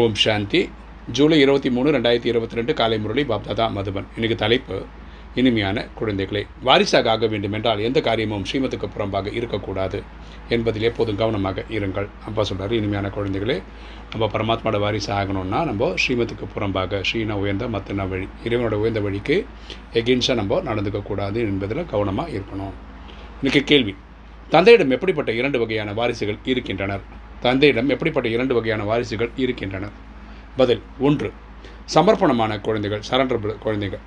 ஓம் சாந்தி. ஜூலை இருபத்தி மூணு ரெண்டாயிரத்தி இருபத்தி ரெண்டு காலை முரளி பாப்தாதா மதுபன். இன்னைக்கு தலைப்பு இனிமையான குழந்தைகளை. வாரிசாக ஆக வேண்டுமென்றால் எந்த காரியமும் ஸ்ரீமத்துக்கு புறம்பாக இருக்கக்கூடாது என்பதில் எப்போதும் கவனமாக இருங்கள். அப்பா சொல்கிறார் இனிமையான குழந்தைகளே நம்ம பரமாத்மாவோட வாரிசு ஆகணும்னா நம்ம ஸ்ரீமத்துக்கு புறம்பாக ஸ்ரீன உயர்ந்த மத்தன வழி இறைவனோட உயர்ந்த வழிக்கு எகின்ஸாக நம்ம நடந்துக்கக்கூடாது என்பதில் கவனமாக இருக்கணும். இன்றைக்கி கேள்வி தந்தையிடம் எப்படிப்பட்ட இரண்டு வகையான வாரிசுகள் இருக்கின்றனர்? தந்தையிடம் எப்படிப்பட்ட இரண்டு வகையான வாரிசுகள் இருக்கின்றன? பதில் ஒன்று சமர்ப்பணமான குழந்தைகள் சரண்டர் குழந்தைகள்.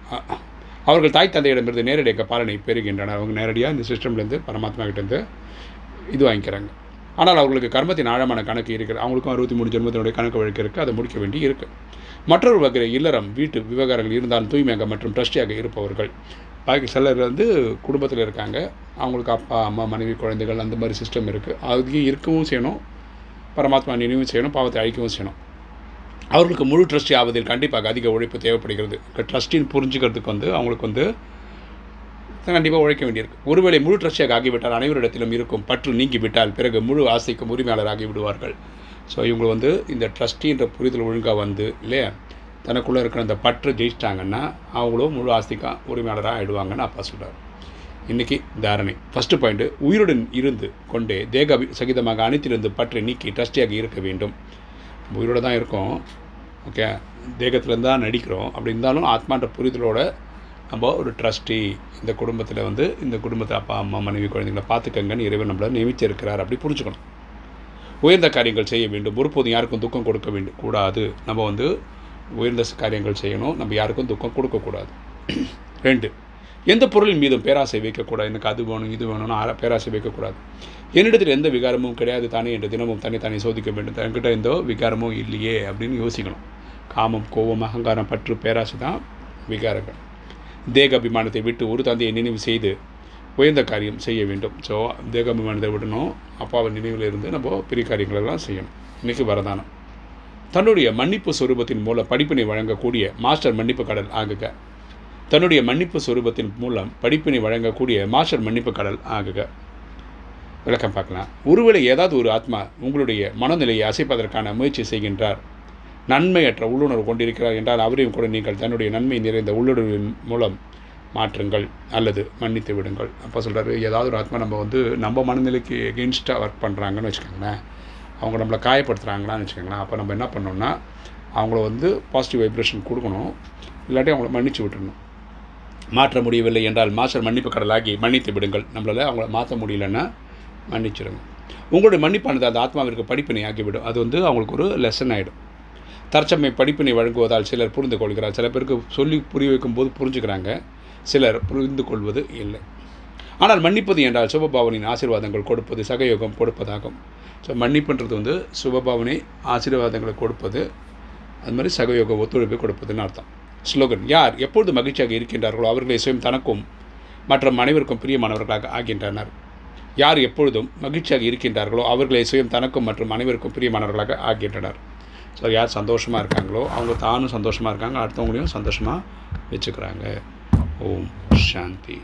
அவர்கள் தாய் தந்தையிடமிருந்து நேரடியாக பாலனை பெறுகின்றனர். அவங்க நேரடியாக இந்த சிஸ்டம்லேருந்து பரமாத்மா கிட்டேருந்து இது வாங்கிக்கிறாங்க. ஆனால் அவர்களுக்கு கர்மத்தின் ஆழமான கணக்கு இருக்கிறது. அவங்களுக்கும் அறுபத்தி மூணு ஜென்மத்தினுடைய கணக்கு வழக்கு இருக்குது அதை முடிக்க வேண்டி இருக்குது மற்றொரு வகை இல்லறம் வீட்டு விவகாரங்கள் இருந்தாலும் தூய்மையாக மற்றும் ட்ரஸ்டியாக இருப்பவர்கள். பாக்கி சிலர் வந்து குடும்பத்தில் இருக்காங்க. அவங்களுக்கு அப்பா அம்மா மனைவி குழந்தைகள் அந்த மாதிரி சிஸ்டம் இருக்குது அது இருக்கவும் செய்யணும். பரமாத்மா நினைவும் செய்யணும் பாவத்தை அழிக்கவும் செய்யணும். அவர்களுக்கு முழு ட்ரஸ்டி ஆவதில் கண்டிப்பாக அதிக உழைப்பு தேவைப்படுகிறது. ட்ரஸ்டின்னு புரிஞ்சுக்கிறதுக்கு வந்து அவங்களுக்கு வந்து கண்டிப்பாக உழைக்க வேண்டியிருக்கு. ஒருவேளை முழு ட்ரஸ்டியாக ஆகிவிட்டால் அனைவரிடத்திலும் இருக்கும் பற்று நீங்கிவிட்டால் பிறகு முழு ஆசைக்கும் உரிமையாளர் ஆகிவிடுவார்கள் ஸோ இவங்க வந்து இந்த ட்ரஸ்டின்ற புரிதல் ஒழுங்காக வந்து இல்லையா? தனக்குள்ளே இருக்கிற அந்த பற்று ஜெயிச்சிட்டாங்கன்னா அவங்களும் முழு ஆஸ்திக்காக உரிமையாளராக ஆகிடுவாங்கன்னு அப்பா சொல்கிறார் இன்றைக்கி தாரணை. ஃபஸ்ட்டு பாயிண்ட்டு உயிருடன் இருந்து கொண்டே தேக சகிதமாக அனைத்திலிருந்து பற்றி நீக்கி ட்ரஸ்டியாக இருக்க வேண்டும். உயிரோட தான் இருக்கோம். ஓகே தேகத்துலேருந்து தான் நடிக்கிறோம். அப்படி இருந்தாலும் ஆத்மான்ற புரிதலோட நம்ம ஒரு ட்ரஸ்டி இந்த குடும்பத்தில் வந்து இந்த குடும்பத்தை அப்பா அம்மா மனைவி குழந்தைங்களை பார்த்துக்கங்கன்னு இறைவன் நம்மளை நியமிச்சிருக்கிறார். அப்படி புரிஞ்சுக்கணும். உயர்ந்த காரியங்கள் செய்ய வேண்டும். ஒருபோதும் யாருக்கும் துக்கம் கொடுக்க வேண்டும் கூடாது. நம்ம வந்து உயர்ந்த காரியங்கள் செய்யணும். நம்ம யாருக்கும் துக்கம் கொடுக்கக்கூடாது. ரெண்டு எந்த பொருளின் மீதும் பேராசை வைக்கக்கூடாது. எனக்கு அது வேணும் இது வேணும்னு பேராசை வைக்கக்கூடாது. என்னிடத்தில் எந்த விகாரமும் கிடையாது. தானே என்று தினமும் தனி தானே சோதிக்க வேண்டும். என்கிட்ட எந்த விகாரமும் இல்லையே அப்படின்னு யோசிக்கணும். காமம் கோபம் அகங்காரம் பற்று பேராசை தான் விகாரங்கள். தேக அபிமானத்தை விட்டு ஒரு தந்தையை நினைவு செய்து உயர்ந்த காரியம் செய்ய வேண்டும். ஸோ தேக அபிமானத்தை விடணும். அப்பாவை நினைவில் இருந்து நம்ம பெரிய காரியங்களெல்லாம் செய்யணும். இன்றைக்கி வரதானம். தன்னுடைய மன்னிப்பு சுரூபத்தின் மூலம் படிப்பினை வழங்கக்கூடிய மாஸ்டர் மன்னிப்பு கடல் ஆகுக. தன்னுடைய மன்னிப்பு சுரூபத்தின் மூலம் படிப்பினை வழங்கக்கூடிய மாஸ்டர் மன்னிப்பு கடல் ஆகுக. விளக்கம் பார்க்கலாம். ஒருவேளை ஏதாவது ஒரு ஆத்மா உங்களுடைய மனநிலையை அசைப்பதற்கான முயற்சி செய்கின்றார் நன்மையற்ற உள்ளுணர்வு கொண்டிருக்கிறார் என்றால் அவரையும் கூட நீங்கள் தன்னுடைய நன்மை நிறைந்த உள்ளுணர்வின் மூலம் மாற்றுங்கள் அல்லது மன்னித்து விடுங்கள். அப்போ சொல்கிறாரு ஏதாவது ஒரு ஆத்மா நம்ம வந்து நம்ம மனநிலைக்கு எகென்ஸ்டாக ஒர்க் பண்ணுறாங்கன்னு வச்சுக்கோங்களேன். அவங்க நம்மளை காயப்படுத்துகிறாங்களான்னு வச்சுக்கோங்களேன். அப்போ நம்ம என்ன பண்ணோம்னா அவங்கள வந்து பாசிட்டிவ் வைப்ரேஷன் கொடுக்கணும். இல்லாட்டி அவங்கள மன்னிச்சு விட்டுறணும். மாற்ற முடியவில்லை என்றால் மாஸ்டர் மன்னிப்பு கடலாகி மன்னித்து விடுங்கள். நம்மளால் அவங்கள மாற்ற முடியலன்னா மன்னிச்சிடுங்க உங்களுடைய மன்னிப்பானது அந்த ஆத்மாவிற்கு படிப்பினை ஆகிவிடும். அது வந்து அவங்களுக்கு ஒரு லெசன் ஆகிடும் தற்சமை படிப்பினை வழங்குவதால் சிலர் புரிந்து கொள்கிறார். சில பேருக்கு சொல்லி புரிய வைக்கும்போது புரிஞ்சுக்கிறாங்க. சிலர் புரிந்து கொள்வது இல்லை. ஆனால் மன்னிப்பது என்றால் சுபபாவனின் ஆசீர்வாதங்கள் கொடுப்பது சகயோகம் கொடுப்பதாகும். ஸோ மன்னிப்புன்றது வந்து சுபபாவனை ஆசீர்வாதங்களை கொடுப்பது அது மாதிரி சகயோக ஒத்துழைப்பை கொடுப்பதுன்னு அர்த்தம். ஸ்லோகன் யார் எப்பொழுது மகிழ்ச்சியாக இருக்கின்றார்களோ அவர்களை சுயம் தனக்கும் மற்றும் அனைவருக்கும் பிரியமானவர்களாக ஆகின்றனர். யார் எப்பொழுதும் மகிழ்ச்சியாக இருக்கின்றார்களோ அவர்களை சுயம் தனக்கும் மற்றும் அனைவருக்கும் பிரியமானவர்களாக ஆகின்றனர். ஸோ யார் சந்தோஷமாக இருக்காங்களோ அவங்க தானும் சந்தோஷமாக இருக்காங்க அடுத்தவங்களையும் சந்தோஷமாக வச்சுக்கிறாங்க. ஓம் சாந்தி.